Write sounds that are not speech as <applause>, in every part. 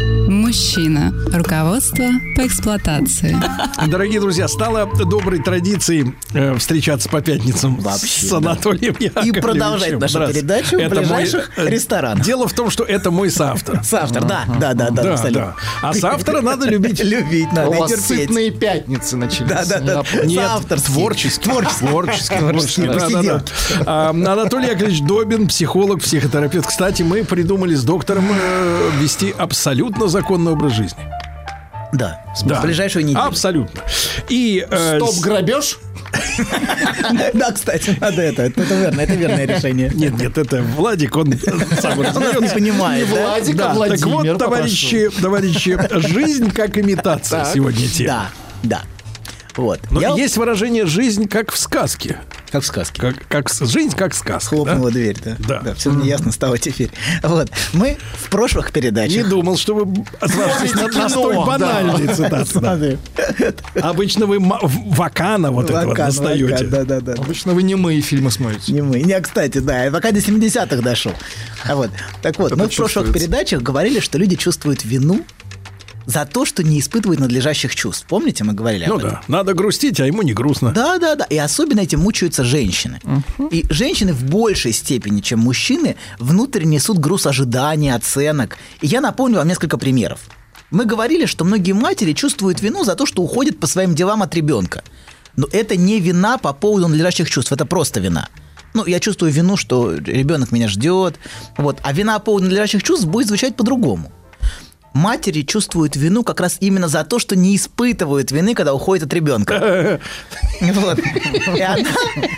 Мужчина. Руководство по эксплуатации. Дорогие друзья, стало доброй традицией э, встречаться по пятницам Вообще, с да. Анатолием Яковлевичем. продолжать нашу Здравствуйте. передачу в Это мой, ближайших э, ресторанах. Дело в том, что это мой соавтор. <laughs> Соавтор, да, да, да, да, Да, абсолютно. да. А соавтора надо любить. <laughs> Любить надо У и вас сытные пятницы начались. Да, да, да. Нет, творческий. Творческий. Творческий. Да, да, да. Анатолий Яковлевич Добин, психолог, психотерапевт. Кстати, мы придумали с доктором э, вести абсолютно законный образ жизни. Да, Да. с ближайшую неделю. Абсолютно. И э, Стоп, с- грабеж? Да, кстати, надо это. Это это верно, это верное решение. Нет, нет, это Владик, он сам не понимает, да? Владик, а Да, так вот, товарищи, товарищи, жизнь как имитация сегодня тема. Да, да. Вот. Но Я есть выражение «жизнь как в сказке». Как в сказке. Как, как жизнь как сказка. Хлопнула да? дверь, да? Да. все мне ясно стало теперь. Вот. Мы в прошлых Не передачах... думал, что вы отважитесь на, на столь да. банальный цитат. да. Смотри. Обычно вы вакана вот это вот Вакан, достаете. вакан, Да, да, да. Обычно вы не мои фильмы смотрите. Не мы. Не, кстати, да, я пока до 70-х дошел. А вот. Так вот, мы в прошлых передачах говорили, что люди чувствуют вину за то, что не испытывают надлежащих чувств. Помните, мы говорили Ну об этом? да, надо грустить, а ему не грустно. Да, да, да. И особенно этим мучаются женщины. И женщины в большей степени, чем мужчины, внутрь несут груз ожиданий, оценок. И я напомню вам несколько примеров. Мы говорили, что многие матери чувствуют вину за то, что уходят по своим делам от ребенка. Но это не вина по поводу надлежащих чувств, это просто вина. Ну, я чувствую вину, что ребенок меня ждет. Вот. А вина по поводу надлежащих чувств будет звучать по-другому. Матери чувствуют вину как раз именно за то, что не испытывают вины, когда уходят от ребенка. <laughs> Вот. И она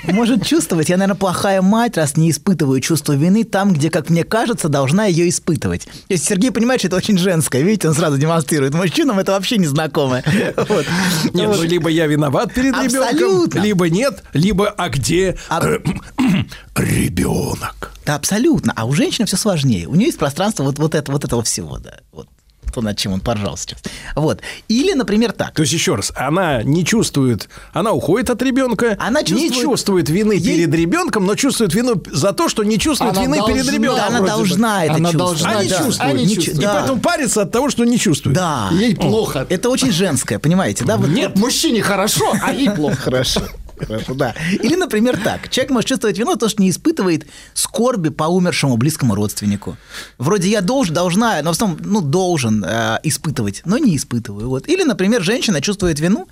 может чувствовать, я, наверное, плохая мать, раз не испытываю чувство вины там, где, как мне кажется, должна ее испытывать. То есть Сергей понимает, что это очень женское. Видите, он сразу демонстрирует. Мужчинам это вообще незнакомое. Вот. Нет, Вот. ну либо я виноват перед ребенком, Абсолютно. либо нет, либо а где А- <clears throat> ребенок. Да, абсолютно. А у женщины все сложнее. У нее есть пространство вот, вот, это, вот этого всего, да. Вот то, над чем он поржал сейчас. Вот. Или, например, так. То есть, еще раз, она не чувствует, она уходит от ребенка, Она не чувствует- чувствует вины Ей- перед ребенком, но чувствует вину за то, что не чувствует Она вины перед должна. ребенком. Да, она вроде бы. должна это Она чувствовать. должна, А не да. чувствует. А не Не чу- чувствует. И да. поэтому парится от того, что не чувствует. Да. Ей плохо. Это очень женское, понимаете, да? Вот- Нет, мужчине хорошо, а ей плохо. Хорошо. Хорошо, да. Или, например, так. Человек может чувствовать вину, то, что не испытывает скорби по умершему близкому родственнику. Вроде я должен, должна, но в основном, ну, должен э, испытывать, но не испытываю. Вот. Или, например, женщина чувствует вину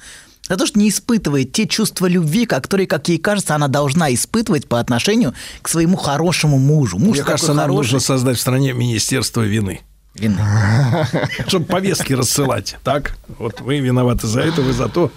за то, что не испытывает те чувства любви, которые, как ей кажется, она должна испытывать по отношению к своему хорошему мужу. Муж Мне кажется, нам хороший. нужно создать в стране министерство вины. Вины. <laughs> Чтобы повестки рассылать. Так, вот вы виноваты за это, вы за то.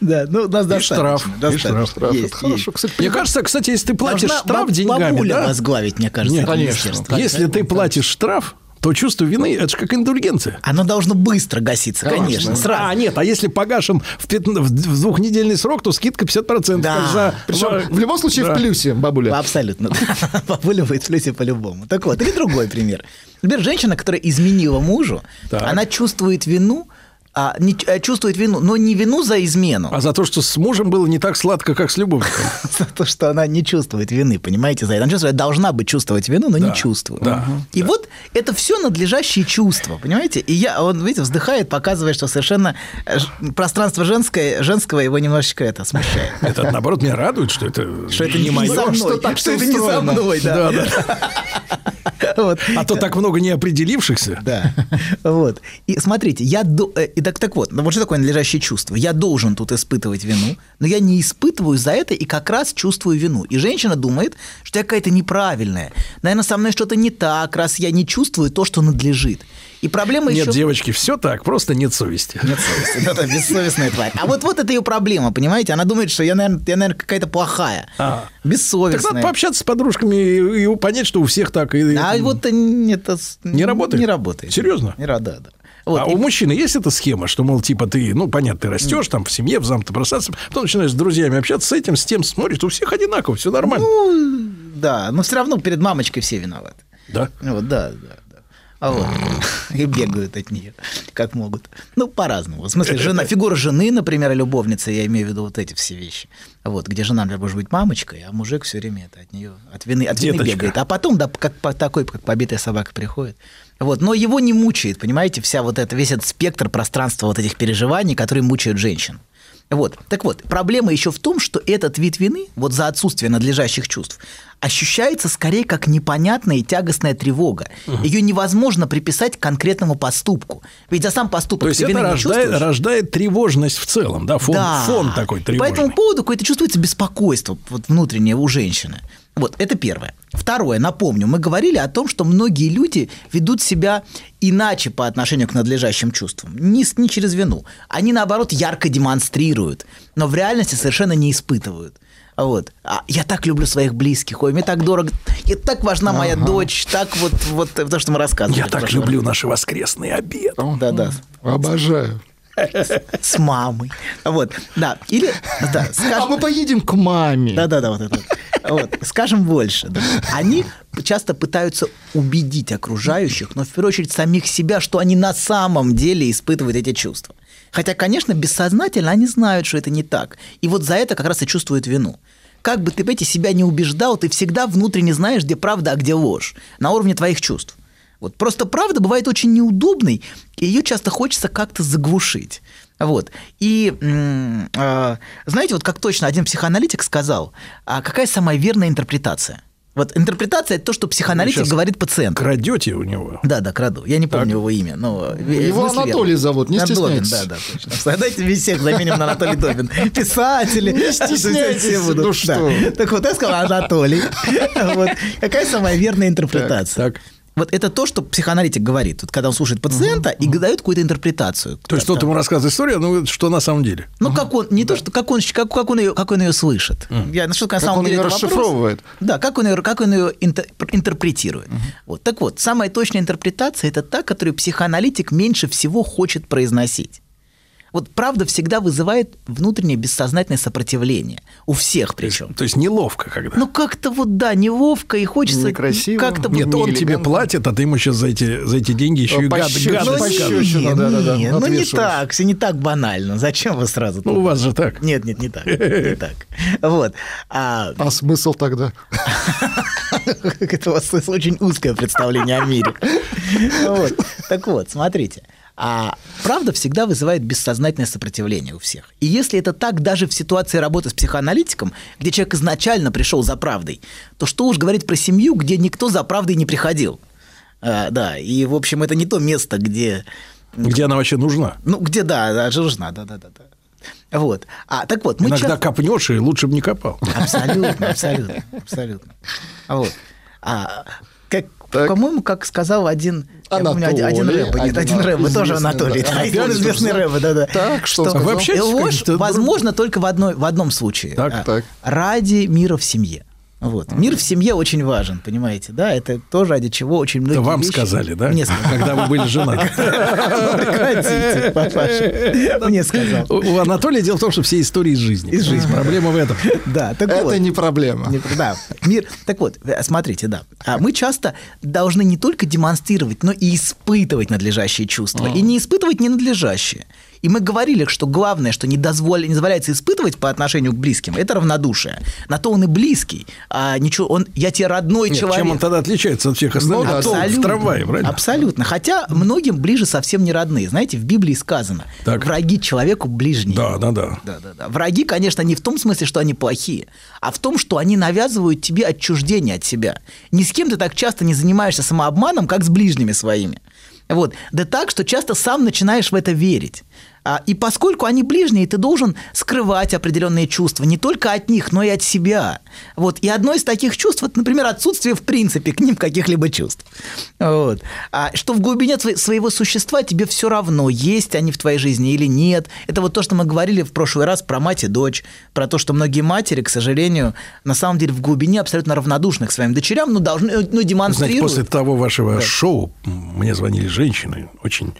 Да, ну, нас И достаточно. штраф, и штраф. Есть, хорошо. Кстати, Мне кажется, кстати, если ты платишь Должна штраф баб- деньгами, бабуля да? возглавить, мне кажется, Нет, это конечно. министерство. Если ты платишь штраф, то чувство вины это же как индульгенция. Оно должно быстро гаситься, конечно, сразу. А, нет, а если погашен в, пятн- в двухнедельный срок, то скидка 50%. Да. За- Причем в любом случае Да. в плюсе, бабуля. Абсолютно. <laughs> Бабуля будет в плюсе по-любому. Так вот, или другой пример. Например, женщина, которая изменила мужу, Так. она чувствует вину, а, не э, чувствует вину, но не вину за измену, А за то, что с мужем было не так сладко, как с любовником. <laughs> за то, что она не чувствует вины, понимаете, за это. Она чувствует, должна бы чувствовать вину, но не чувствует. И вот это все надлежащие чувства, понимаете? И я, он, видите, вздыхает, показывает, что совершенно э, пространство женское, женского его немножечко это смущает. <laughs> Это, наоборот, меня радует, что это, Что это не, мной, что это не со мной, да. <laughs> Вот. А то так много неопределившихся. Да. Вот. И смотрите, я до... э, и так, так вот, вот что такое надлежащее чувство? Я должен тут испытывать вину, но я не испытываю за это и как раз чувствую вину. И женщина думает, что я какая-то неправильная. Наверное, со мной что-то не так, раз я не чувствую то, что надлежит. И проблема Нет, еще... девочки, все так, просто нет совести. Нет совести. Да-да, бессовестная тварь. А вот, вот это ее проблема, понимаете? Она думает, что я, наверное, я, наверное какая-то плохая. А. Бессовестная. Так надо пообщаться с подружками и, и понять, что у всех так. И, А вот это, Не работает? Не работает. Серьезно? Не да, да. Вот, а и- у мужчины есть эта схема, что, мол, типа ты, ну, понятно, ты растешь там в семье, в замкнутом пространстве, потом начинаешь с друзьями общаться, с этим, с тем, смотришь, у всех одинаково, все нормально. Ну, да, но все равно перед мамочкой все виноваты. да? Вот, да, да, да. Вот. <laughs> И бегают от нее, как могут. Ну, по-разному. В смысле, жена, <laughs> фигура жены, например, и любовницы, я имею в виду вот эти все вещи. Вот, где жена, например, может быть мамочкой, а мужик все время это от нее, от вины, от вины Деточка. бегает. А потом, да, как по- такой, как побитая собака приходит. Вот, но его не мучает, понимаете, вся вот эта, весь этот спектр пространства вот этих переживаний, которые мучают женщин. Вот. Так вот, проблема еще в том, что этот вид вины, вот за отсутствие надлежащих чувств, ощущается скорее как непонятная и тягостная тревога. Ее невозможно приписать к конкретному поступку. Ведь за сам поступок То есть это рождает, рождает тревожность в целом, да, фон, Да. фон такой И тревожный. По этому поводу какое-то чувствуется беспокойство вот, внутреннее у женщины. Вот, это первое. Второе, напомню, мы говорили о том, что многие люди ведут себя иначе по отношению к надлежащим чувствам. Не, не через вину. Они, наоборот, ярко демонстрируют, но в реальности совершенно не испытывают. Вот. А я так люблю своих близких, ой, мне так дорого, и так важна моя дочь, так вот, вот то, что мы рассказывали. Я так люблю раз. наши воскресные обеды. Да-да. Обожаю. С мамой. Вот, да. Или, да, А скажем... мы поедем к маме. Да-да-да, вот это. Вот. Скажем больше. да. Они часто пытаются убедить окружающих, но в первую очередь самих себя, что они на самом деле испытывают эти чувства. Хотя, конечно, бессознательно они знают, что это не так. И вот за это как раз и чувствуют вину. Как бы ты, понимаете, себя не убеждал, ты всегда внутренне знаешь, где правда, а где ложь. На уровне твоих чувств. Вот. Просто правда бывает очень неудобной, и ее часто хочется как-то заглушить. Вот. И а, знаете, вот как точно один психоаналитик сказал, а какая самая верная интерпретация? Вот интерпретация – это то, что психоаналитик говорит пациенту. Крадете у него. Да, да, краду. Я не помню его имя, но... Его Анатолий верная. зовут, не Да, Добин, стесняйтесь. Да, да, точно. Давайте без всех заменим на Анатолий Добин. Писатели. Не стесняйтесь, <laughs> ну что. Так вот, я сказал Анатолий. <laughs> Какая самая верная интерпретация? Так, так. Вот это то, что психоаналитик говорит, вот, когда он слушает пациента и дает какую-то интерпретацию. То есть тот ему рассказывает историю, ну, что на самом деле. Ну, как он, не то, что как он, как, как он, ее, как он ее слышит. Я, ну, что, на Как самом он деле ее это вопрос. расшифровывает. Да, как он ее, как он ее интер- интерпретирует. Вот. Так вот, самая точная интерпретация – это та, которую психоаналитик меньше всего хочет произносить. Вот правда всегда вызывает внутреннее бессознательное сопротивление. У всех причем. То есть неловко, когда. Ну, как-то вот, да, неловко и хочется Некрасиво. как-то... Нет, вот- он не тебе платит, а ты ему сейчас за эти, за эти деньги еще и гад, гадость Ну, не, пощечину, не, ну не так, все не так банально. Зачем вы сразу? Ну, у вас же так. Нет, нет, не так. Не <laughs> так. Вот. А, А смысл тогда? <laughs> это у вас очень узкое представление о мире. <laughs> Вот. Так вот, смотрите. А правда всегда вызывает бессознательное сопротивление у всех. И если это так даже в ситуации работы с психоаналитиком, где человек изначально пришел за правдой, то что уж говорить про семью, где никто за правдой не приходил. А, да, и, в общем, это не то место, где Где она вообще нужна? ну, где да, да, нужна, да, да, да, да. Вот. А так вот, мы Иногда часто- копнешь, и лучше бы не копал. Абсолютно, абсолютно, абсолютно. Вот. А, Так. по-моему, как сказал один, я помню, один, Анатолий, рэп, нет, один один рэп, тоже Анатолий, да. да, Анатолий один известный рэп, да, да. Так, что общаетесь с ложь какими-то возможно только в, одной, в одном случае. Так, А, так. Ради мира в семье. Вот. Мир в семье очень важен, понимаете, да, это то, ради чего очень многие Это вам вещи- сказали, да? Мне сказали. Когда вы были женаты. <laughs> Прекратите, папаша. Мне сказал. У Анатолия дело в том, что все истории из жизни. Из жизни. Проблема в этом. Да, так вот. Это не проблема. Да, мир. Так вот, э, смотрите, да. А Мы часто должны не только демонстрировать, но и испытывать надлежащие чувства. И не испытывать ненадлежащие. И мы говорили, что главное, что не, дозволя- не дозволяется испытывать по отношению к близким, это равнодушие. На то он и близкий. А ничего, он, я тебе родной Нет, человек. чем он тогда отличается от всех остальных? Ну Толк в трамвае, правильно? Абсолютно. Хотя многим ближе совсем не родные. Знаете, в Библии сказано, Так. враги человеку ближние. Да, да, да. Да, да, да. Враги, конечно, не в том смысле, что они плохие, а в том, что они навязывают тебе отчуждение от себя. Ни с кем ты так часто не занимаешься самообманом, как с ближними своими. Вот. Да так, что часто сам начинаешь в это верить. А, и поскольку они ближние, ты должен скрывать определенные чувства не только от них, но и от себя. Вот. И одно из таких чувств, вот, например, отсутствие в принципе к ним каких-либо чувств. Вот. А, что в глубине сво- своего существа тебе все равно, есть они в твоей жизни или нет. Это вот то, что мы говорили в прошлый раз про мать и дочь, про то, что многие матери, к сожалению, на самом деле в глубине абсолютно равнодушны к своим дочерям, ну, должны, ну, Знаете, демонстрируют. после того вашего шоу м, мне звонили женщины, очень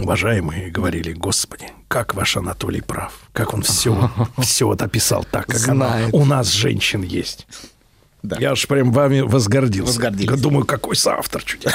уважаемые говорили, господи, как ваш Анатолий прав, как он все, <laughs> все вот описал так, как она, Знает. у нас женщин есть. Да. Я аж прям вами возгордился. Возгордились. Думаю, какой соавтор чуть. А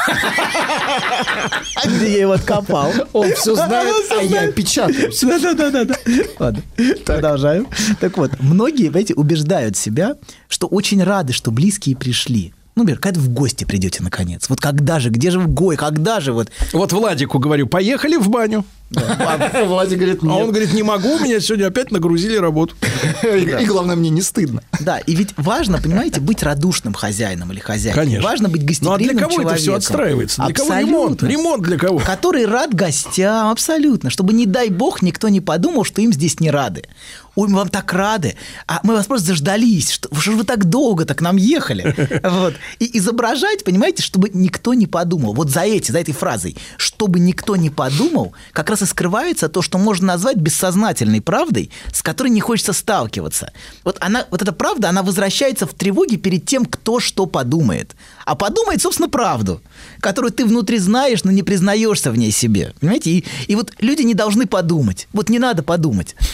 <laughs> где я его откопал? Он все знает, а я печатаюсь. Да-да-да-да. Ладно, продолжаем. Так вот, многие, понимаете, убеждают себя, что очень рады, что близкие пришли. Ну, например, когда в гости придете наконец. Вот когда же, где же вы гой, когда же вот... Вот Владику говорю, поехали в баню. Владик говорит, А он говорит, не могу, меня сегодня опять нагрузили работу. И главное, мне не стыдно. Да, и ведь важно, понимаете, быть радушным хозяином или хозяйкой. Конечно. Важно быть Ну а гостеприимным для кого это все человеком. отстраивается? Для кого ремонт? Ремонт для кого? Который рад гостям, абсолютно. Чтобы, не дай бог, никто не подумал, что им здесь не рады. Ой, мы вам так рады. А мы вас просто заждались. Что, что же вы так долго так к нам ехали? <laughs> Вот. И изображать, понимаете, чтобы никто не подумал. Вот за эти, за этой фразой, чтобы никто не подумал, как раз и скрывается то, что можно назвать бессознательной правдой, с которой не хочется сталкиваться. Вот, она, вот эта правда, она возвращается в тревоге перед тем, кто что подумает. А подумает, собственно, правду, которую ты внутри знаешь, но не признаешься в ней себе. Понимаете? И, и вот люди не должны подумать. Вот не надо подумать. <laughs>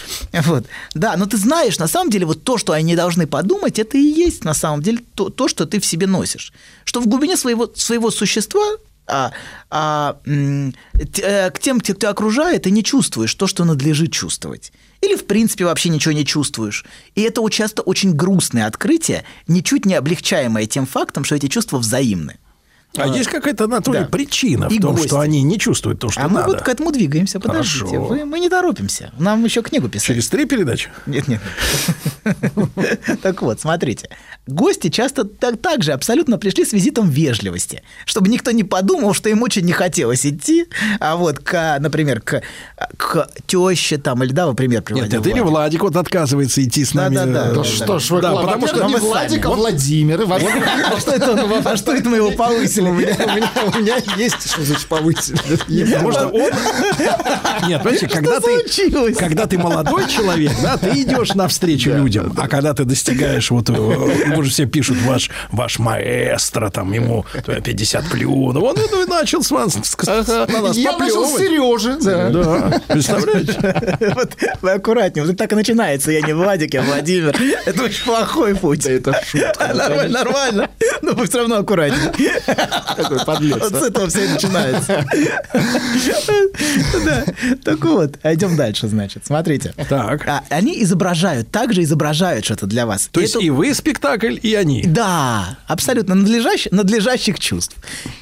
Вот. Да, но ты знаешь, на самом деле, вот то, что они должны подумать, это и есть на самом деле то, то что ты в себе носишь. Что в глубине своего, своего существа а, а, э, к тем, кто окружает, ты не чувствуешь то, что надлежит чувствовать. Или, в принципе, вообще ничего не чувствуешь. И это часто очень грустное открытие, ничуть не облегчаемое тем фактом, что эти чувства взаимны. А есть какая-то, Анатолий, Да. причина И в том, гости. что они не чувствуют то, что а мы надо? вот к этому двигаемся. Подождите, Хорошо. вы- мы не торопимся. Нам еще книгу писать. Через три передачи? Нет, нет. Так вот, смотрите. Гости часто так, же абсолютно пришли с визитом вежливости, чтобы никто не подумал, что им очень не хотелось идти, а вот, к, например, к, к теще там, или да, вы пример Нет, это или Владик. Вот отказывается идти с нами. Да-да-да. Да что ж вы, потому что мы не. Владик, а Владимир. и Владимир. А что это он- а что это мы его <laughs> повысили? У меня, у меня, у меня есть, что значит повысили. Что он... Нет, понимаете, когда ты, когда ты молодой человек, да, ты идешь навстречу людям, а когда ты достигаешь, вот, э, ему же все пишут, ваш, ваш маэстро, там, ему 50 плюнов, он ну, и начал с вас, Я начал с. Сережи. Да. Представляете? <laughs> Вот вы аккуратнее. Вот так и начинается. Я не Владик, я Владимир. Это очень плохой путь. Это шутка. Нормально, нормально. Но вы все равно аккуратнее. <laughs> Какой подлец. Вот а. с этого все начинается. Да. Так вот, а идем дальше, значит. Смотрите. Так. А, Они изображают, также изображают что-то для вас. То есть и вы спектакль, и они. да, абсолютно надлежащих, надлежащих чувств.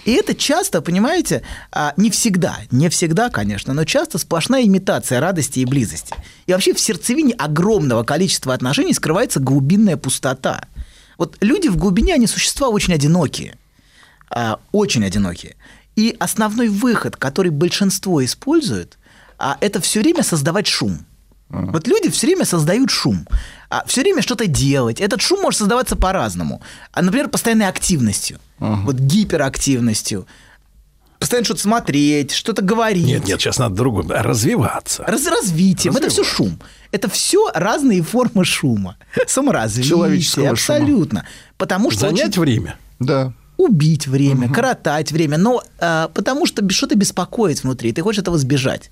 И это часто, понимаете, а, не всегда, не всегда, конечно, но часто сплошная имитация радости и близости. И вообще в сердцевине огромного количества отношений скрывается глубинная пустота. Вот люди в глубине, они существа очень одинокие. А, очень одинокие. И основной выход, который большинство использует, а, это все время создавать шум. Вот люди все время создают шум. А все время что-то делать. Этот шум может создаваться по-разному. А, например, постоянной активностью. Вот гиперактивностью. Постоянно что-то смотреть, что-то говорить. Нет, нет, сейчас надо другое. Развиваться. Раз- развитием. Это все шум. Это все разные формы шума. <laughs> Саморазвитие. Человеческого шума. абсолютно. Потому что Занять очень- время. Да. Убить время, коротать время, но а, потому что что-то беспокоит внутри, ты хочешь этого сбежать.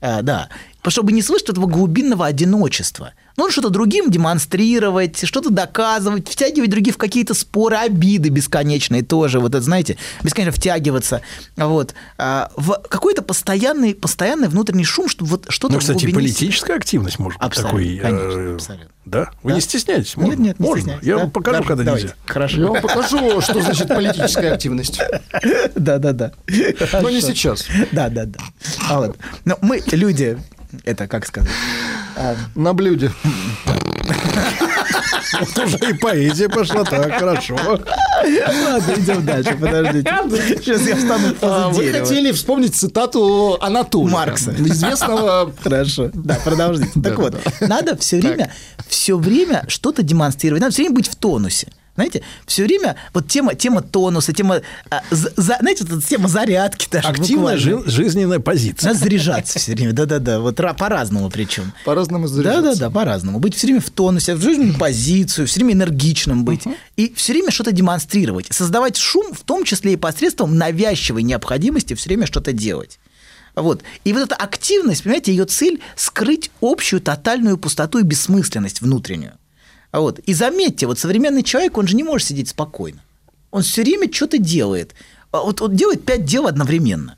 А, да, чтобы не слышать этого глубинного одиночества. Нужно что-то другим демонстрировать, что-то доказывать, втягивать других в какие-то споры, обиды бесконечные тоже, вот это, знаете, бесконечно втягиваться, вот, а, в какой-то постоянный, постоянный внутренний шум, чтобы вот что-то Ну, кстати, глубине политическая активность может быть Абсолютно, такой. конечно, э, абсолютно. Да? Вы Да. не стесняетесь? Нет, Можно? нет, не Можно? Я да? вам покажу, Хорошо, когда давайте. нельзя. Хорошо. Я вам покажу, что значит политическая активность. <laughs> Да-да-да. Но не сейчас. Да, да, да. А вот. Но мы люди, это как сказать? На блюде. Вот уже и поэзия пошла, так, хорошо. Ладно, идем дальше, подождите. Сейчас я встану А, Вы хотели вспомнить цитату Анатолия. Маркса. Известного <laughs> Хорошо. Да, продолжите. Так вот, надо все время, все время что-то демонстрировать. Надо все время быть в тонусе. Знаете, все время вот тема, тема тонуса, тема, а, за- знаете, вот эта тема зарядки даже. Активная жи- жизненная позиция. Надо заряжаться все время, да-да-да, вот ра- по-разному причем. по-разному заряжаться. да, да, по-разному. Быть все время в тонусе, в жизненную позицию, все время энергичным быть. И все время что-то демонстрировать. Создавать шум, в том числе и посредством навязчивой необходимости все время что-то делать. Вот. И вот эта активность, понимаете, ее цель – скрыть общую тотальную пустоту и бессмысленность внутреннюю. Вот. И заметьте, вот современный человек, он же не может сидеть спокойно. Он все время что-то делает. А Вот он делает пять дел одновременно.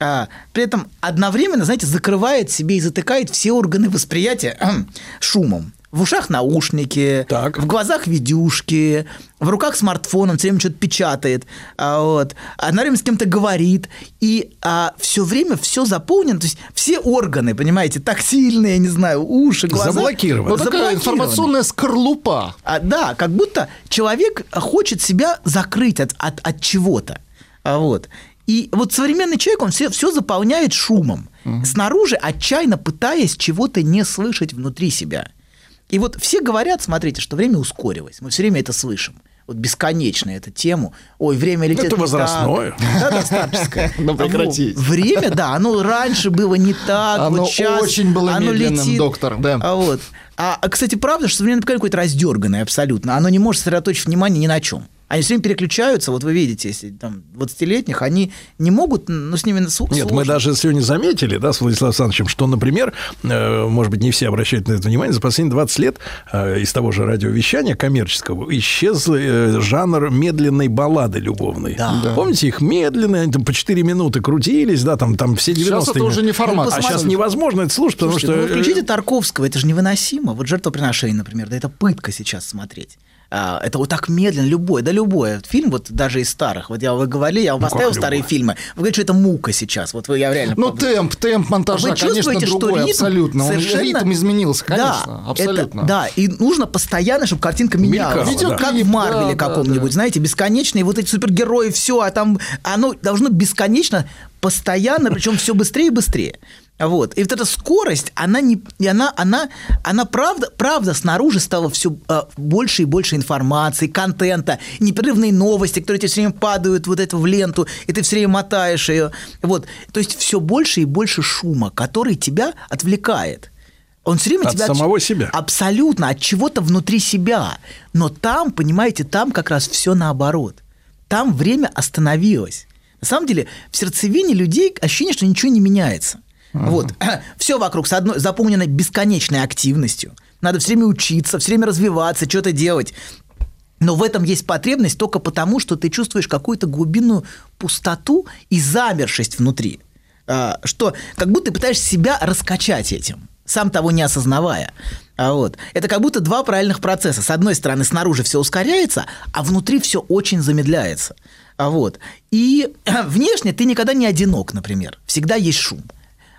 А при этом одновременно, знаете, закрывает себе и затыкает все органы восприятия <clears throat> шумом. В ушах наушники, Так. в глазах видюшки, в руках смартфон, он все время что-то печатает, а, вот, одновременно с кем-то говорит, и все время все заполнено, то есть все органы, понимаете, тактильные, я не знаю, уши, глаза. Заблокированы. Ну, такая информационная скорлупа. А, да, как будто человек хочет себя закрыть от, от, от чего-то. А, вот. И вот современный человек, он все, все заполняет шумом. Снаружи, отчаянно пытаясь чего-то не слышать внутри себя. И вот все говорят, смотрите, что время ускорилось. Мы все время это слышим. Вот бесконечно эту тему. Ой, время летит Это возрастное. так. Да, да, старческое. <laughs> Ну, прекратите. Вот. Время, да, оно раньше было не так. Оно вот сейчас очень было оно медленным, летит. доктор, да. А вот. А, а, кстати, правда, что современное поколение какое-то раздерганное абсолютно. Оно не может сосредоточить внимание ни на чем. Они все время переключаются, вот вы видите, если там 20-летних, они не могут, ну, с ними сл- Нет, мы сложно. даже сегодня заметили, да, с Владиславом Александровичем, что, например, э, может быть, не все обращают на это внимание, за последние 20 лет э, из того же радиовещания коммерческого исчез э, жанр медленной баллады любовной. Да. Да. Помните, их медленные, они там по 4 минуты крутились, да, там, там все 90-е. Сейчас это уже не формат. А сейчас невозможно это слушать, потому Слушайте, ну, что... включите э, Тарковского, это же невыносимо. Вот жертвоприношение, например, да это пытка сейчас смотреть. А, это вот так медленно, любой, да любой фильм, вот даже из старых. Вот я вы говорили, я вам поставил Ну, как старые любой? фильмы. Вы говорите, что это мука сейчас. Вот вы, я реально... Ну, темп, темп монтажа, Вы конечно, чувствуете, что другой, ритм абсолютно. Он- совершенно- Ритм изменился, конечно, да, абсолютно. это- да, и нужно постоянно, чтобы картинка менялась. Мелькала, да. Как в Марвеле да, да, каком-нибудь, да. знаете, бесконечные вот эти супергерои, все, а там оно должно бесконечно, постоянно, причем все быстрее и быстрее. Вот. И вот эта скорость, она не, и она, она, она правда, правда снаружи стало все больше и больше информации, контента, непрерывные новости, которые тебе все время падают вот это в ленту, и ты все время мотаешь ее. Вот. То есть все больше и больше шума, который тебя отвлекает. Он все время От тебя самого себя. Абсолютно, от чего-то внутри себя. Но там, понимаете, там как раз все наоборот. Там время остановилось. На самом деле, в сердцевине людей ощущение, что ничего не меняется. Вот. <clears throat> Все вокруг с одной, заполнено бесконечной активностью. Надо все время учиться, все время развиваться, что-то делать. Но в этом есть потребность только потому, что ты чувствуешь какую-то глубинную пустоту и замершесть внутри. А, Что как будто ты пытаешься себя раскачать этим, сам того не осознавая. А Вот. Это как будто два параллельных процесса. С одной стороны, снаружи все ускоряется, а внутри все очень замедляется. А Вот. И <clears throat> внешне ты никогда не одинок, например. Всегда есть шум.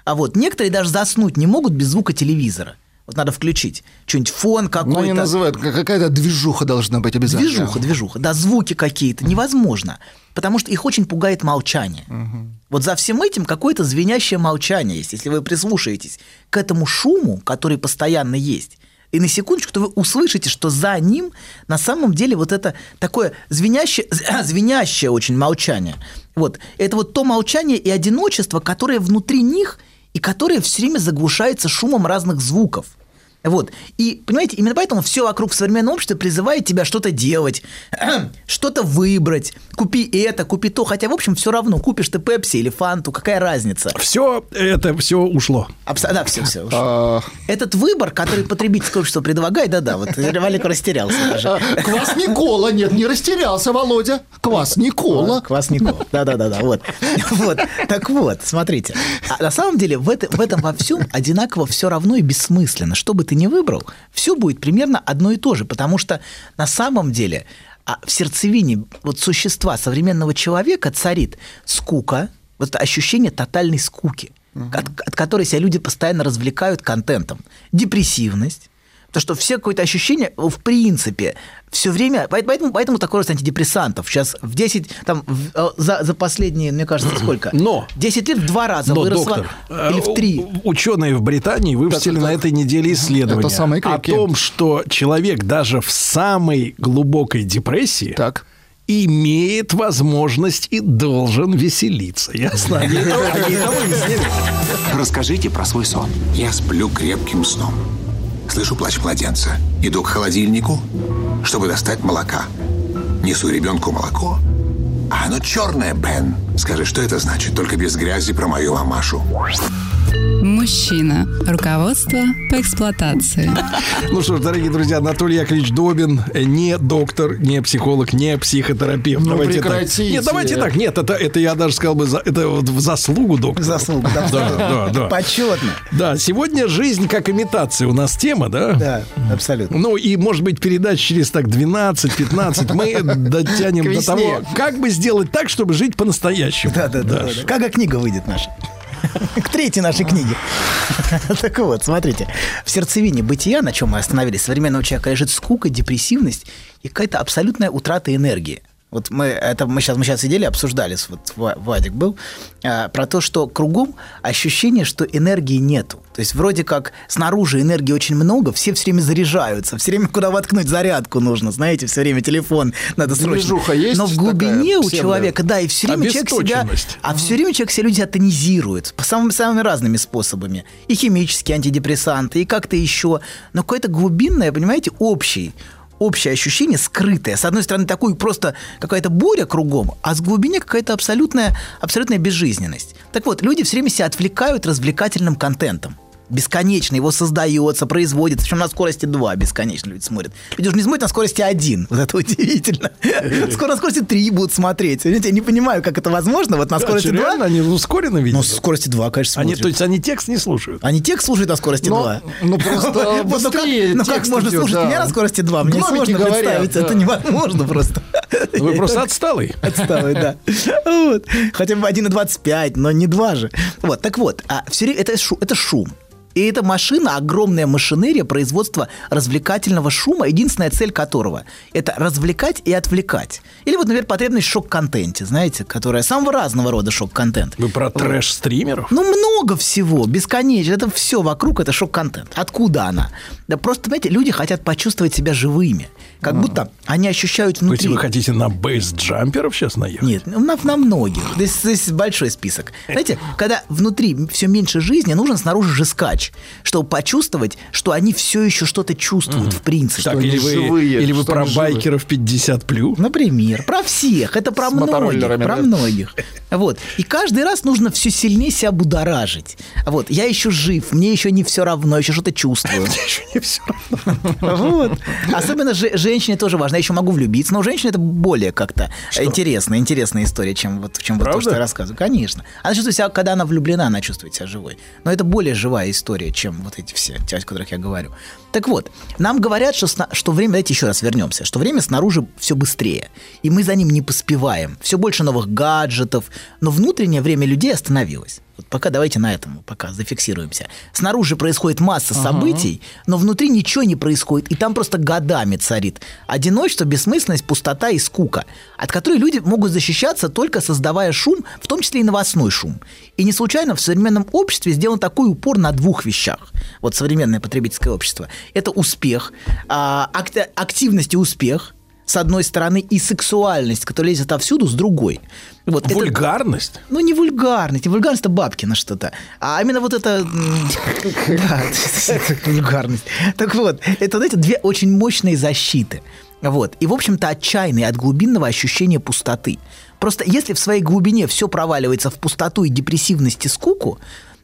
А вот некоторые даже заснуть не могут без звука телевизора. Вот надо включить что-нибудь фон Ну, какой-то. они называют, как- какая-то движуха должна быть обязательно. Движуха, движуха, да, звуки какие-то. Невозможно. Потому что их очень пугает молчание. Вот за всем этим какое-то звенящее молчание есть. Если вы прислушаетесь к этому шуму, который постоянно есть, и на секундочку, то вы услышите, что за ним на самом деле вот это такое звенящее, <clears throat> звенящее очень молчание. Вот. Это вот то молчание и одиночество, которое внутри них и которое все время заглушается шумом разных звуков. Вот. И, понимаете, именно поэтому все вокруг в современном обществе призывает тебя что-то делать, <clears throat> что-то выбрать, купи это, купи то. Хотя, в общем, все равно, купишь ты Пепси или Фанту, какая разница? Все это все ушло. Абс- Да, все, все. А, Этот выбор, который потребительское общество предлагает, да-да, вот Валик растерялся даже. а, Квас Никола, нет, не растерялся, Володя. Квас Никола. Квас Никола. Да-да-да, вот. Вот. Так вот, смотрите. А на самом деле в, это, в этом во всем одинаково все равно и бессмысленно. Что бы ты ни выбрал, все будет примерно одно и то же. Потому что на самом деле а, в сердцевине вот существа современного человека царит скука, вот ощущение тотальной скуки, от, от которой себя люди постоянно развлекают контентом. Депрессивность, Потому что все какое-то ощущение, в принципе, все время... Поэтому, поэтому такой рост антидепрессантов. Сейчас в 10, там, в- э, за, за последние, мне кажется, <clears throat> сколько? Но. 10 лет в два раза Но, выросло. доктор, э, или в три. ученые в Британии выпустили Так, на этой неделе исследование Это самые о том, что человек даже в самой глубокой депрессии Так. имеет возможность и должен веселиться. Ясно? <laughs> Расскажите про свой сон. Я сплю крепким сном. Слышу плач младенца. Иду к холодильнику, чтобы достать молока. Несу ребенку молоко. А оно черное, Бен. Скажи, что это значит? Только без грязи про мою мамашу. Мужчина. Руководство по эксплуатации. <laughs> Ну что ж, дорогие друзья, Анатолий Яковлевич Добин э, не доктор, не психолог, не психотерапевт. Ну, давайте прекратите. так. Нет, давайте так. Нет, это, это я даже сказал бы, за, это вот в заслугу доктора. Заслуга, да. <laughs> Да, да, да. Почетно. Да, сегодня жизнь как имитация у нас тема, да? Да, абсолютно. Ну и, может быть, передач через так 12-15 мы <laughs> дотянем до того, как бы сделать так, чтобы жить по-настоящему. Да, да, да. да, да. Как книга выйдет наша? К третьей нашей книге. Так вот, смотрите. В сердцевине бытия, на чем мы остановились, современного человека лежит скука, депрессивность и какая-то абсолютная утрата энергии. Вот мы это мы сейчас мы сейчас сидели обсуждали, вот Ва- Вадик был а, про то, что кругом ощущение, что энергии нету. То есть вроде как снаружи энергии очень много, все все время заряжаются, все время куда воткнуть зарядку нужно, знаете, все время телефон надо срочно. Движуха есть Но в такая, глубине у псевдо- человека, да, и все время человек себя, а все время человек себя люди тонизирует по самым, самыми разными способами. И химические антидепрессанты, и как-то еще. Но какое-то глубинное, понимаете, общий общее ощущение скрытое. С одной стороны, такой просто какая-то буря кругом, а с глубине какая-то абсолютная, абсолютная безжизненность. Так вот, люди все время себя отвлекают развлекательным контентом. Бесконечно его создается, производится. Причем на скорости 2 бесконечно люди смотрят. Люди уже не смотрят на скорости 1. Вот это удивительно. <laughs> Скоро на скорости 3 будут смотреть. Я не понимаю, как это возможно. Вот на скорости 2. реально, они ускоренно Ну, видят. с скорости 2, конечно, они, смотрят. то есть они текст не слушают. Они текст слушают на скорости Ну, 2. ну, просто <laughs> ну как, быстрее ну как можно слушать меня на скорости 2? Мне сложно представить, это невозможно просто. <laughs> Вы просто отсталый. Отсталый, да. Хотя бы 1,25, но не 2 же. Вот, так вот, а все это шум. И эта машина, огромная машинерия производства развлекательного шума, единственная цель которого – это развлекать и отвлекать. Или вот, например, потребность в шок-контенте, знаете, которая самого разного рода шок-контент. Вы про трэш-стримеров? Ну, много всего, бесконечно. Это все вокруг, это шок-контент. Откуда она? Да просто, понимаете, люди хотят почувствовать себя живыми. Как будто они ощущают То есть внутри. вы хотите на бейс-джамперов сейчас наехать? Нет, ну, на, на многих. Здесь, здесь большой список. Знаете, когда внутри все меньше жизни, нужен снаружи же скач, чтобы почувствовать, что они все еще что-то чувствуют, в принципе. Так, или вы, живые, или вы про живы. байкеров 50 плюс? Например, про всех, это про С многих, про многих. Вот. И каждый раз нужно все сильнее себя будоражить. Вот. Я еще жив, мне еще не все равно, еще что-то чувствую. <laughs> Еще не все равно. Вот. Особенно же, женщине тоже важно. Я еще могу влюбиться, но у женщины это более как-то интересная, интересная история, чем вот, чем вот то, что я рассказываю. Конечно. Она чувствует себя, когда она влюблена, она чувствует себя живой. Но это более живая история, чем вот эти все, те, о которых я говорю. Так вот, нам говорят, что, что время, давайте еще раз вернемся, что время снаружи все быстрее, и мы за ним не поспеваем. Все больше новых гаджетов, но внутреннее время людей остановилось. Вот пока давайте на этом пока зафиксируемся. Снаружи происходит масса событий, но внутри ничего не происходит, и там просто годами царит одиночество, бессмысленность, пустота и скука, от которой люди могут защищаться только создавая шум, в том числе и новостной шум. И не случайно в современном обществе сделан такой упор на двух вещах. Вот современное потребительское общество. Это успех, а, ак- активность и успех, с одной стороны, и сексуальность, которая лезет отовсюду, с другой. Вот это- Вульгарность? ну, не вульгарность. Вульгарность это Бабкина что-то. А именно вот это... <laughs> Да, это вульгарность. Так вот, это, знаете, две очень мощные защиты. Вот. И, в общем-то, отчаянные от глубинного ощущения пустоты. Просто если в своей глубине все проваливается в пустоту и депрессивность и скуку,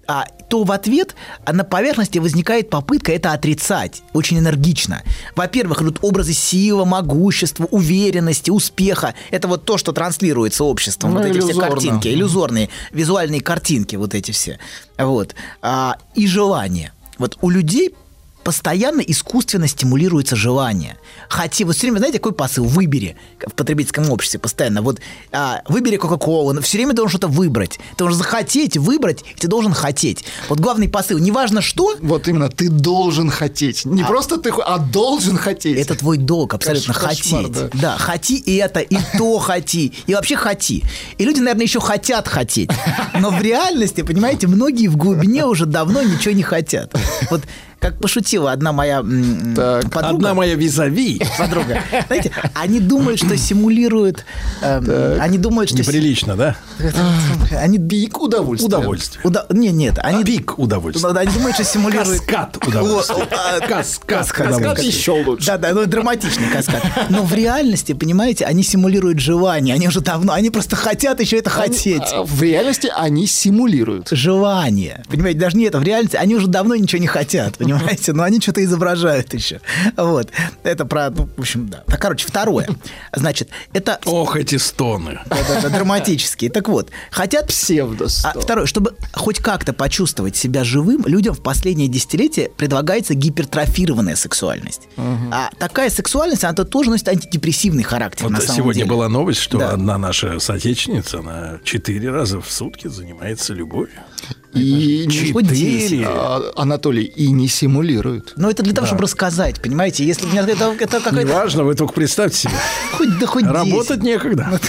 а, то в ответ на поверхности возникает попытка это отрицать очень энергично. Во-первых, идут образы силы, могущества, уверенности, успеха. Это вот то, что транслируется обществом. Ну, вот эти все иллюзорно. картинки, иллюзорные визуальные картинки, вот эти все. Вот. А, и желание. Вот у людей постоянно искусственно стимулируется желание. Хотя, вот все время, знаете, какой посыл? Выбери в потребительском обществе постоянно. Вот а, выбери Кока-Колу, все время должен что-то выбрать. Ты должен захотеть, выбрать, и ты должен хотеть. Вот главный посыл, неважно что, Вот именно, ты должен хотеть. Не А. просто ты, а должен хотеть. Это твой долг, абсолютно Кош- кошмар, хотеть. да. Да. хоти и это, и то хоти, и вообще хоти. И люди, наверное, еще хотят хотеть. Но в реальности, понимаете, многие в глубине уже давно ничего не хотят. Вот как пошутила одна моя Так. подруга. Одна моя визави. подруга. Знаете, они думают, что симулируют... эм, они думают, что... Неприлично, да? Они Пик удовольствия. Удовольствие. Уда- Не, нет, они... Пик удовольствия. Они думают, что симулируют... Каскад удовольствия. О, а, Каскад Каскад еще лучше. Да, да, ну драматичный каскад. Но в реальности, понимаете, они симулируют желание. Они уже давно, они просто хотят еще это хотеть. А В реальности они симулируют. Желание. Понимаете, даже не это. В реальности они уже давно ничего не хотят, понимаете? Но они что-то изображают еще. Вот. Это про, ну, в общем, да. Так, короче, второе. Значит, это Ох, эти стоны. это- драматические. Так вот, хотят... Псевдо. А второе, чтобы хоть как-то почувствовать себя живым, людям в последние десятилетия предлагается гипертрофированная сексуальность. А такая сексуальность, она тоже носит антидепрессивный характер Вот на самом сегодня деле. была новость, что Да. одна наша соотечественница, она четыре раза в сутки занимается любовью. И. Четыре. А, Анатолий, и не симулируют. Но это для того, чтобы рассказать, понимаете? Если у меня это, это какая-то... Неважно, вы только представьте себе. Хоть, да хоть 10. Работать некогда.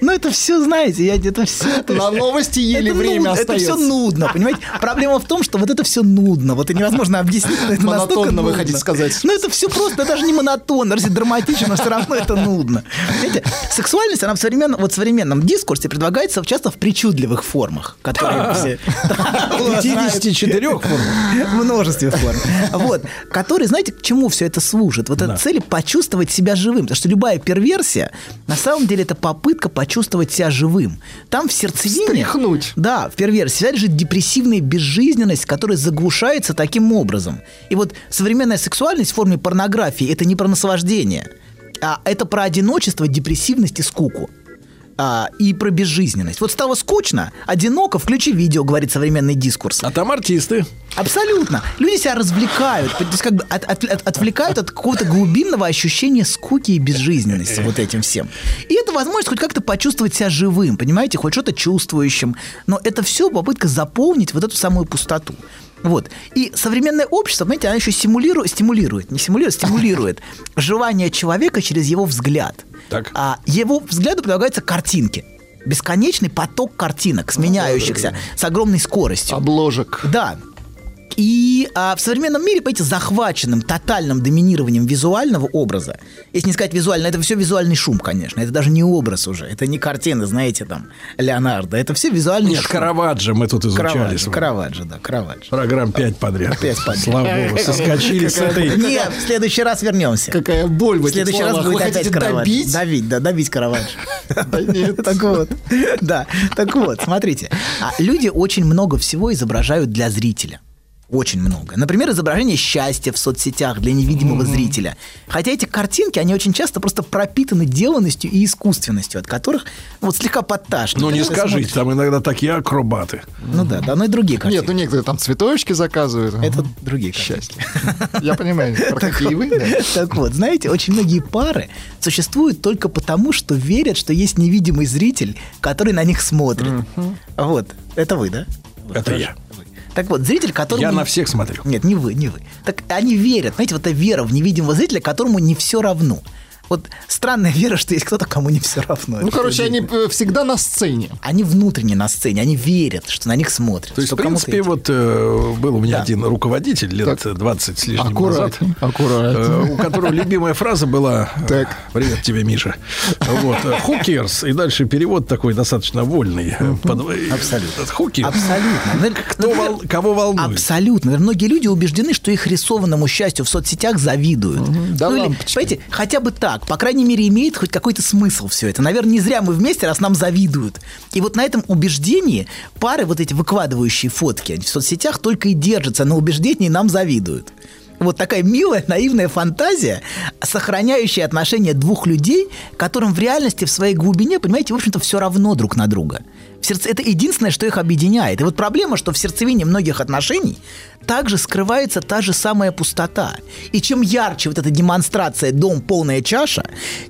Ну, это <laughs> все, знаете, я это все... На новости еле это время Это остается. все нудно, понимаете? Проблема в том, что вот это все нудно. Вот и невозможно объяснить, это настолько Монотонно вы хотите сказать. Ну, это все просто, даже не монотонно, даже драматично, но все равно это нудно. Знаете, сексуальность, она в современном, вот в современном дискурсе предлагается часто в причудливых формах, которые <laughs> все... 54 форм. множестве форм. Вот. Которые, знаете, к чему все это служит? Вот эта цель почувствовать себя живым. Потому что любая перверсия, на самом деле, это попытка почувствовать себя живым. Там в сердцевине... Встряхнуть. Да, в перверсии вся лежит депрессивная безжизненность, которая заглушается таким образом. И вот современная сексуальность в форме порнографии – это не про наслаждение, а это про одиночество, депрессивность и скуку. А, и про безжизненность. Вот стало скучно, одиноко, включи видео, говорит современный дискурс. А там артисты. Абсолютно. Люди себя развлекают, то есть как бы от- от- от- отвлекают от какого-то глубинного ощущения скуки и безжизненности вот этим всем. И это возможность хоть как-то почувствовать себя живым, понимаете, хоть что-то чувствующим. Но это все попытка заполнить вот эту самую пустоту. Вот. И современное общество, понимаете, оно еще симулирует, стимулирует, не симулирует, стимулирует <laughs> желание человека через его взгляд. Так. А его взгляду предлагаются картинки. Бесконечный поток картинок, сменяющихся с огромной скоростью. Обложек. Да. И а, в современном мире, понимаете, захваченным тотальным доминированием визуального образа, если не сказать визуально, это все визуальный шум, конечно, это даже не образ уже, это не картины, знаете, там, Леонардо, это все визуальный Нет, шум. Караваджо мы тут изучали. Караваджо. Караваджо, да, Караваджо. Программ 5 подряд. Пять подряд. Слава богу, соскочили с этой... Нет, в следующий раз вернемся. Какая боль в В следующий раз будет Вы опять хотите Караваджо. Давить, да, добить Караваджо. Да нет. Так вот, да, так вот, смотрите. А люди очень много всего изображают для зрителя. Очень много. Например, изображение счастья в соцсетях для невидимого зрителя. Хотя эти картинки, они очень часто просто пропитаны деланностью и искусственностью, от которых вот слегка подташнит. Ну, не скажите, смотришь. там иногда такие акробаты. Ну да, да, но и другие картинки. Нет, ну некоторые там цветочки заказывают. Это другие картинки. Счастье. Я понимаю, про какие вы. Так вот, знаете, очень многие пары существуют только потому, что верят, что есть невидимый зритель, который на них смотрит. Вот, это вы, да? Это я. Так вот, зритель, которому... Я на всех смотрю. Нет, не вы, не вы. Так они верят, знаете, вот эта вера в невидимого зрителя, которому не все равно. Вот странная вера, что есть кто-то, кому не все равно. Ну, Это короче, они э, всегда на сцене. они внутренне на сцене, они верят, что на них смотрят. То есть, в принципе, вот э, был у меня Да. один руководитель лет 20 с лишним назад, Аккуратней, аккуратней. э, у которого любимая фраза была э, Так. «Привет тебе, Миша». Вот, «Who cares?» И дальше перевод такой достаточно вольный. э, под- Абсолютно. «Who cares?» Абсолютно. Кто вол- Кого волнует? Абсолютно. Многие люди убеждены, что их рисованному счастью в соцсетях завидуют. Да ну, или, понимаете, хотя бы так. По крайней мере, имеет хоть какой-то смысл все это. Наверное, не зря мы вместе, раз нам завидуют. И вот на этом убеждении пары, вот эти выкладывающие фотки в соцсетях, только и держатся на убеждении «нам завидуют». Вот такая милая, наивная фантазия, сохраняющая отношения двух людей, которым в реальности в своей глубине, понимаете, в общем-то, все равно друг на друга. В сердце... Это единственное, что их объединяет. И вот проблема, что в сердцевине многих отношений также скрывается та же самая пустота. И чем ярче вот эта демонстрация «дом, полная чаша»,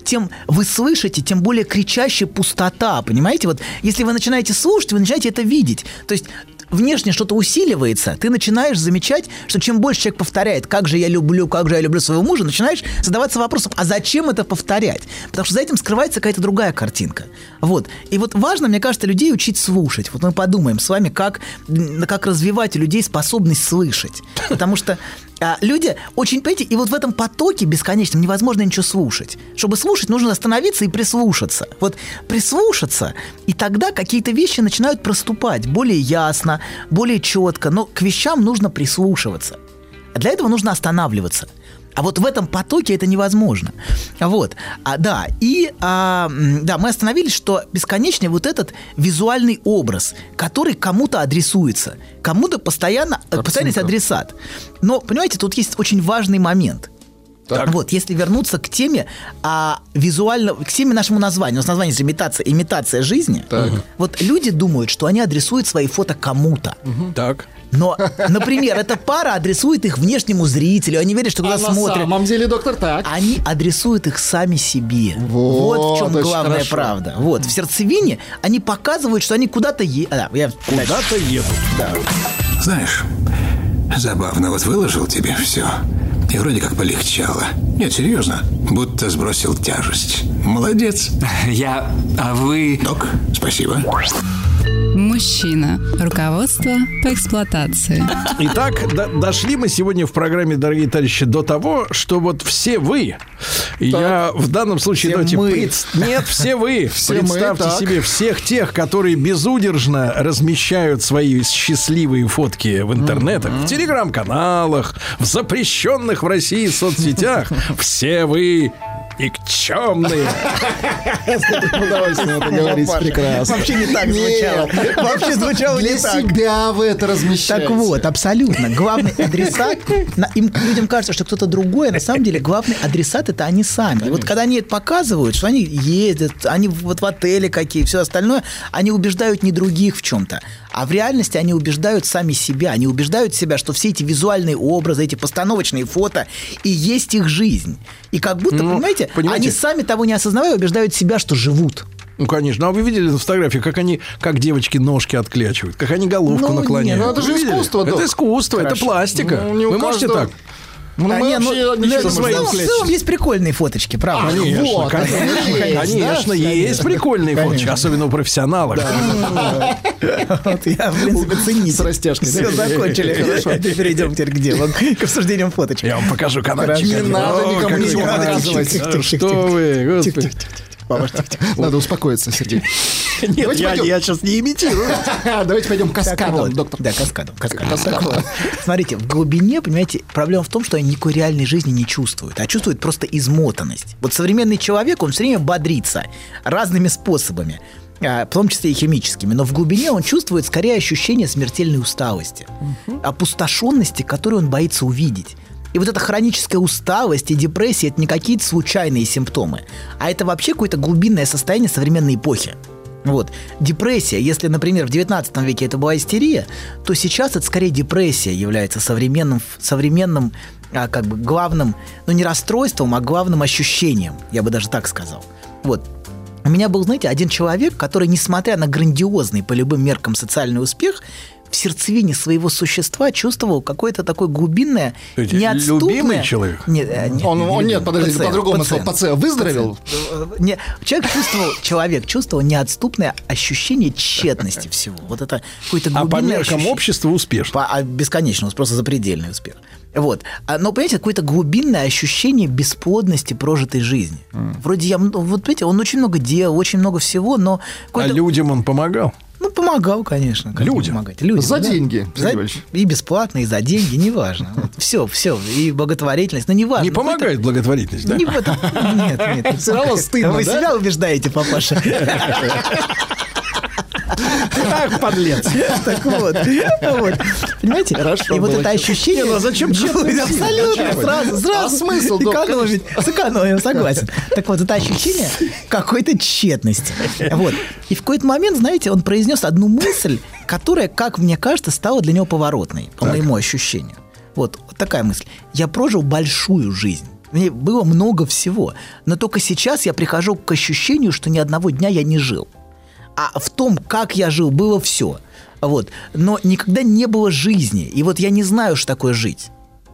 тем вы слышите, тем более кричащая пустота, понимаете? Вот если вы начинаете слушать, вы начинаете это видеть. То есть внешне что-то усиливается, ты начинаешь замечать, что чем больше человек повторяет, как же я люблю, как же я люблю своего мужа, начинаешь задаваться вопросом, а зачем это повторять? Потому что за этим скрывается какая-то другая картинка. Вот. И вот важно, мне кажется, людей учить слушать. Вот мы подумаем с вами, как, как развивать у людей способность слышать. Потому что а, люди очень, понимаете, и вот в этом потоке бесконечном невозможно ничего слушать. Чтобы слушать, нужно остановиться и прислушаться. Вот прислушаться, и тогда какие-то вещи начинают проступать более ясно, более четко. Но к вещам нужно прислушиваться. А для этого нужно останавливаться. А вот в этом потоке это невозможно. Вот. А, да, и а, да, мы остановились, что бесконечный вот этот визуальный образ, который кому-то адресуется, кому-то постоянно, э, постоянно есть адресат. Но, понимаете, тут есть очень важный момент. Вот, если вернуться к теме а, визуально, к теме нашему названию, у нас название имитация, имитация жизни. Вот люди думают, что они адресуют свои фото кому-то. Так. Но, например, эта пара адресует их внешнему зрителю, они верят, что А кто-то на смотрит. самом деле, доктор, так. Они адресуют их сами себе. Вот, Вот, в чем главная хорошо. правда. Вот, в сердцевине они показывают, что они куда-то едут. А, я Куда-то едут. Знаешь, забавно, вот выложил тебе все. И вроде как полегчало. Нет, серьезно, будто сбросил тяжесть. Молодец. <laughs> Я... А вы... Док, спасибо. Мужчина. Руководство по эксплуатации. Итак, до- дошли мы сегодня в программе, дорогие товарищи, до того, что вот все вы, я в данном случае Все давайте мы. пред- нет, все вы, <laughs> Все мы, представьте так. себе всех тех, которые безудержно размещают свои счастливые фотки в интернетах, в телеграм-каналах, в запрещенных в России соцсетях. <laughs> Все вы никчемные. Удовольствие это говорить прекрасно. Вообще не так звучало. Вообще звучало не так. себя вы это размещаете. Так вот, абсолютно. Главный адресат, им, людям кажется, что кто-то другой, а на самом деле главный адресат это они сами. И вот когда они это показывают, что они ездят, они вот в отеле какие, все остальное, они убеждают не других в чем-то. А в реальности они убеждают сами себя. Они убеждают себя, что все эти визуальные образы, эти постановочные фото и есть их жизнь. И как будто, Ну, понимаете, понимаете- они сами того не осознавая убеждают себя, что живут. Ну, конечно. А вы видели на фотографии, как они, как девочки ножки отклячивают, как они головку Ну, наклоняют? нет, ну, это же Вы видели? искусство, Это искусство, это пластика. Ну, Вы можете каждого. так? Ну, А мы не, ну, вообще ну, ничего не целом- можем. в целом есть прикольные фоточки, правда. Конечно, вот, конечно, есть, конечно, да? есть прикольные фоточки, особенно у профессионалов. Вот я, в принципе, ценитель. С растяжкой, Все закончили. <laughs> Хорошо. Перейдем теперь к делу, к обсуждениям фоточек. Я вам покажу каналчик. Не надо никому вы- показывать. А Что вы, господи. <laughs> Надо успокоиться, Сергей. <laughs> Нет, я, сейчас не имитирую. <laughs> Давайте пойдем каскадом, доктор. Да, каскадом. Смотрите, в глубине, понимаете, проблема в том, что они никакой реальной жизни не чувствуют, а чувствуют просто измотанность. Вот современный человек, он все время бодрится разными способами. а, В том числе и химическими, но в глубине он чувствует скорее ощущение смертельной усталости, опустошенности, которую он боится увидеть. И вот эта хроническая усталость и депрессия – это не какие-то случайные симптомы, а это вообще какое-то глубинное состояние современной эпохи. Вот. Депрессия, если, например, в 19 веке это была истерия, то сейчас это скорее депрессия является современным, современным а, как бы главным, ну не расстройством, а главным ощущением, я бы даже так сказал. Вот. У меня был, знаете, один человек, который, несмотря на грандиозный по любым меркам социальный успех, в сердцевине своего существа чувствовал какое-то такое глубинное, То есть неотступное... любимый человек? Нет, э, нет, Он, он, нет, подождите, пациент, по-другому пациент. назвал. Пациент выздоровел? Э, Не, человек чувствовал, человек чувствовал неотступное ощущение тщетности всего. Вот это какое-то А по глубинное меркам ощущение. общества успешно. По- а бесконечно, просто запредельный успех. Вот. А, Но, понимаете, какое-то глубинное ощущение бесплодности прожитой жизни. Вроде я, м- вот, понимаете, он очень много делал, очень много всего, но... А людям он помогал. Ну, помогал, конечно. Людям? помогать? Людям, За да. деньги, За-. И бесплатно, и за деньги, неважно. Все, все. И благотворительность, но неважно. Не Ну, помогает благотворительность, да? не. Нет, нет. не Всё равно стыдно, Вы себя убеждаете, папаша. <laughs> Ах, подлец. Так вот. Понимаете? Хорошо И вот это ощущение... Ну а зачем честно Абсолютно. Сразу, сразу. А смысл, док, Экономить. Сэкономим, согласен. Так вот, это ощущение какой-то тщетности. Вот. И в какой-то момент, знаете, он произнес одну мысль, которая, как мне кажется, стала для него поворотной, по моему ощущению. Вот, вот такая мысль. Я прожил большую жизнь. Мне было много всего. Но только сейчас я прихожу к ощущению, что ни одного дня я не жил. А в том, как я жил, было все. Вот. Но никогда не было жизни. И вот я не знаю, что такое жить.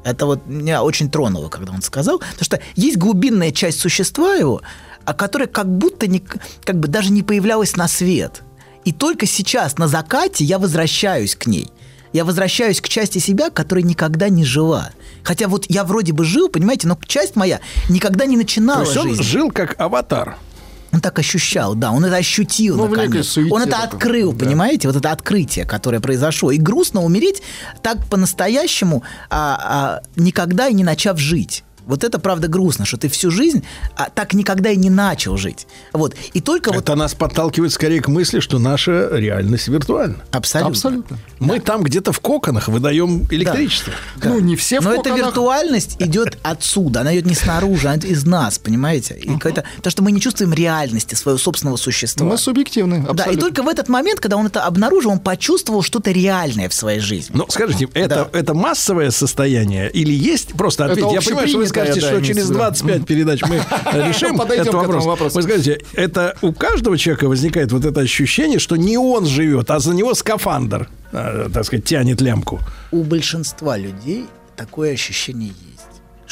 Это вот меня очень тронуло, когда он сказал. Потому что есть глубинная часть существа его, а которая как будто не, как бы даже не появлялась на свет. И только сейчас, на закате, я возвращаюсь к ней. Я возвращаюсь к части себя, которая никогда не жила. Хотя вот я вроде бы жил, понимаете, но часть моя никогда не То начинала есть он жизнь. жил как аватар. Он так ощущал, да, он это ощутил Ну, наконец. Он это открыл, понимаете, вот это открытие, которое произошло. И грустно умереть так по-настоящему, а, а, никогда и не начав жить. Вот это правда грустно, что ты всю жизнь а, так никогда и не начал жить. Вот. И только вот Это нас подталкивает скорее к мысли, что наша реальность виртуальна. абсолютно. Абсолютно. Мы там где-то в коконах выдаем электричество. Ну, не все в Но эта коконах. виртуальность идет отсюда, она идет не снаружи, она идет из нас, понимаете? И какая-то- то, что мы не чувствуем реальности своего собственного существа. Мы субъективны, абсолютно. Да, и только в этот момент, когда он это обнаружил, он почувствовал что-то реальное в своей жизни. Ну, скажите, это, это массовое состояние или есть просто Это ответ? Я понимаю, что вы скажете, что через в виду. 25 передач мы <laughs> решим этот вопрос. Вы скажите, это у каждого человека возникает вот это ощущение, что не он живет, а за него скафандр, э, так сказать, тянет лямку. У большинства людей такое ощущение есть.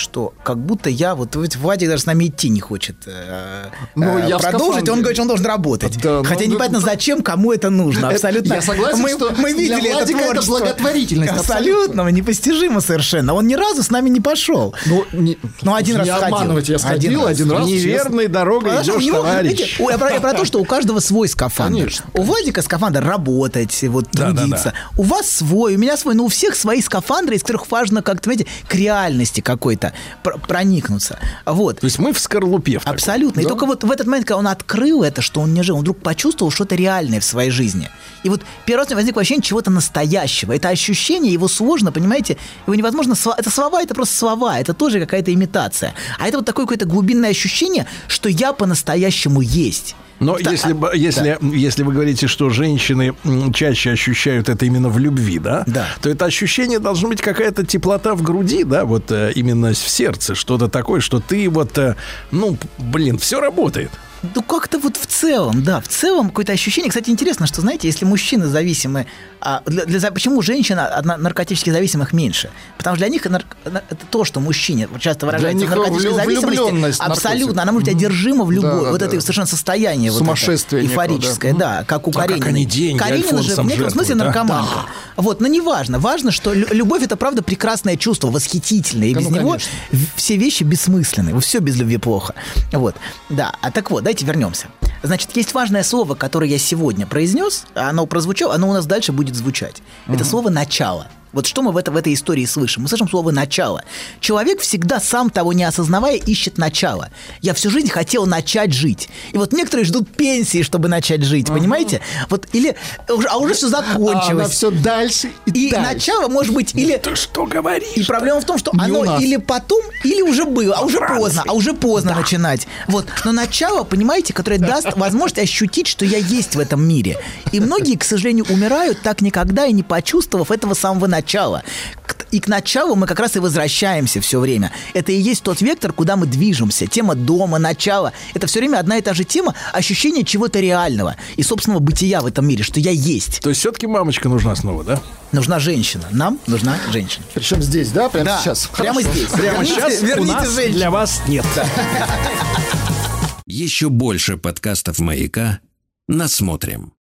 Что как будто я, вот Вадик даже с нами идти не хочет э, Ну, э, я продолжить, скафандре. он говорит, что он должен работать. Да, ну, Хотя ну, непонятно, ну, зачем, кому это нужно. Это- Абсолютно. я согласен, мы, что мы для видели это Владика это творчество. благотворительность, Абсолютно, непостижимо совершенно. Он ни разу с нами не пошел. Ну, не, Ну, один раз не сходил. обманывайте, я сходил Один один, раз. раз. Неверной дорогой Потому идешь, него, товарищ. видите, у- я, про, я про то, что у каждого свой скафандр. Конечно, У Владика скафандр работать, вот Да, да, трудиться. У вас свой, у меня свой, но у всех свои скафандры, из которых важно как-то, знаете, к реальности какой-то пр- проникнуться. Вот. То есть мы в скорлупе в такой. Абсолютно. И только вот в этот момент, когда он открыл это, что он не жил, он вдруг почувствовал что-то реальное в своей жизни. И вот первый раз возникло ощущение чего-то настоящего. Это ощущение, его сложно, понимаете, его невозможно... Это слова, это просто слова, это тоже какая-то имитация. А это вот такое какое-то глубинное ощущение, что я по-настоящему есть. Но Да, если, а- если, если вы говорите, что женщины чаще ощущают это именно в любви, да, Да. то это ощущение должно быть какая-то теплота в груди, да, вот э, именно в сердце, что-то такое, что ты вот, э, ну, блин, все работает. Ну, как-то вот в целом, да, в целом какое-то ощущение. Кстати, интересно, что, знаете, если мужчины зависимы... А для, для- почему женщин от на- наркотически зависимых меньше? Потому что для них нар- на- это то, что мужчине часто выражается в наркотической зависимости. Абсолютно. Она может быть одержима в любое. Да, вот да. это совершенно состояние. вот это Сумасшествие некого, Эйфорическое, да. да, как у А как Карениной. они деньги Каренина же в некотором смысле жертвуют, а? наркоманка. Вот, но не важно. Важно, что лю- любовь это правда прекрасное чувство, восхитительное. И Да, без ну, него конечно. все вещи бессмысленны. Все без любви плохо. Вот. Да. А так вот, давайте вернемся. Значит, есть важное слово, которое я сегодня произнес, оно прозвучало, оно у нас дальше будет звучать. Это слово начало. Вот что мы в, это, в этой истории слышим? Мы слышим слово «начало». Человек всегда, сам того не осознавая, ищет начало. Я всю жизнь хотел начать жить. И вот некоторые ждут пенсии, чтобы начать жить, понимаете? Вот, или, а уже все А закончилось. она все дальше и, И дальше. начало может быть или... Ты что говоришь? И проблема в том, что Не оно или потом, или уже было, а уже Франции. поздно, а уже поздно начинать. Вот. Но начало, понимаете, которое даст <laughs> возможность ощутить, что я есть в этом мире. И многие, к сожалению, умирают так никогда и не почувствовав этого самого начала. К- И к началу мы как раз и возвращаемся все время. Это и есть тот вектор, куда мы движемся. Тема дома, начала. Это все время одна и та же тема ощущение чего-то реального и собственного бытия в этом мире, что я есть. То есть все-таки мамочка нужна снова, да? Нужна женщина. Нам нужна женщина. Причем здесь, да? Прямо Да, сейчас. прямо Хорошо. здесь. Прямо Верните- сейчас у верните нас женщину. для вас нет. Еще больше подкастов «Маяка» насмотрим.